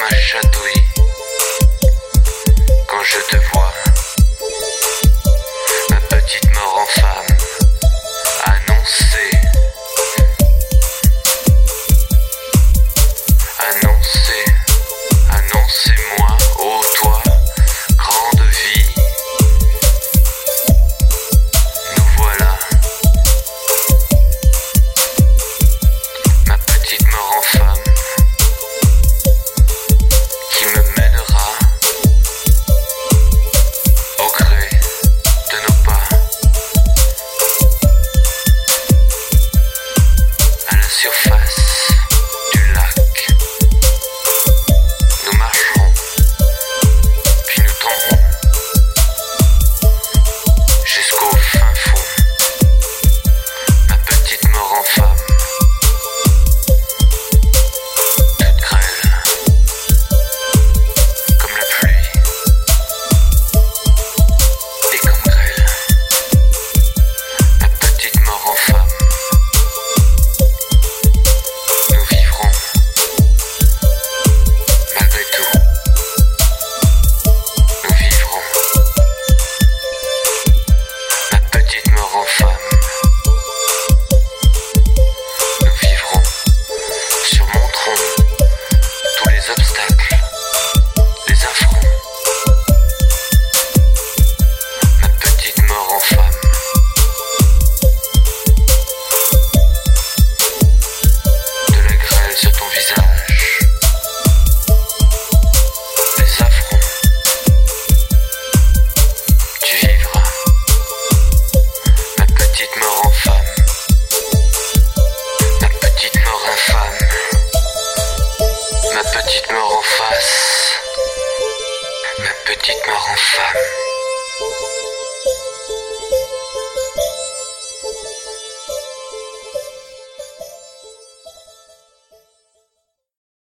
comme un chatouille quand je te vois. eu faço. Obstacles, des affronts, ma petite mort en femme, de la grêle sur ton visage, des affronts, tu vivras, ma petite mort en femme. Ma petite mort en face. Ma petite mort en femme.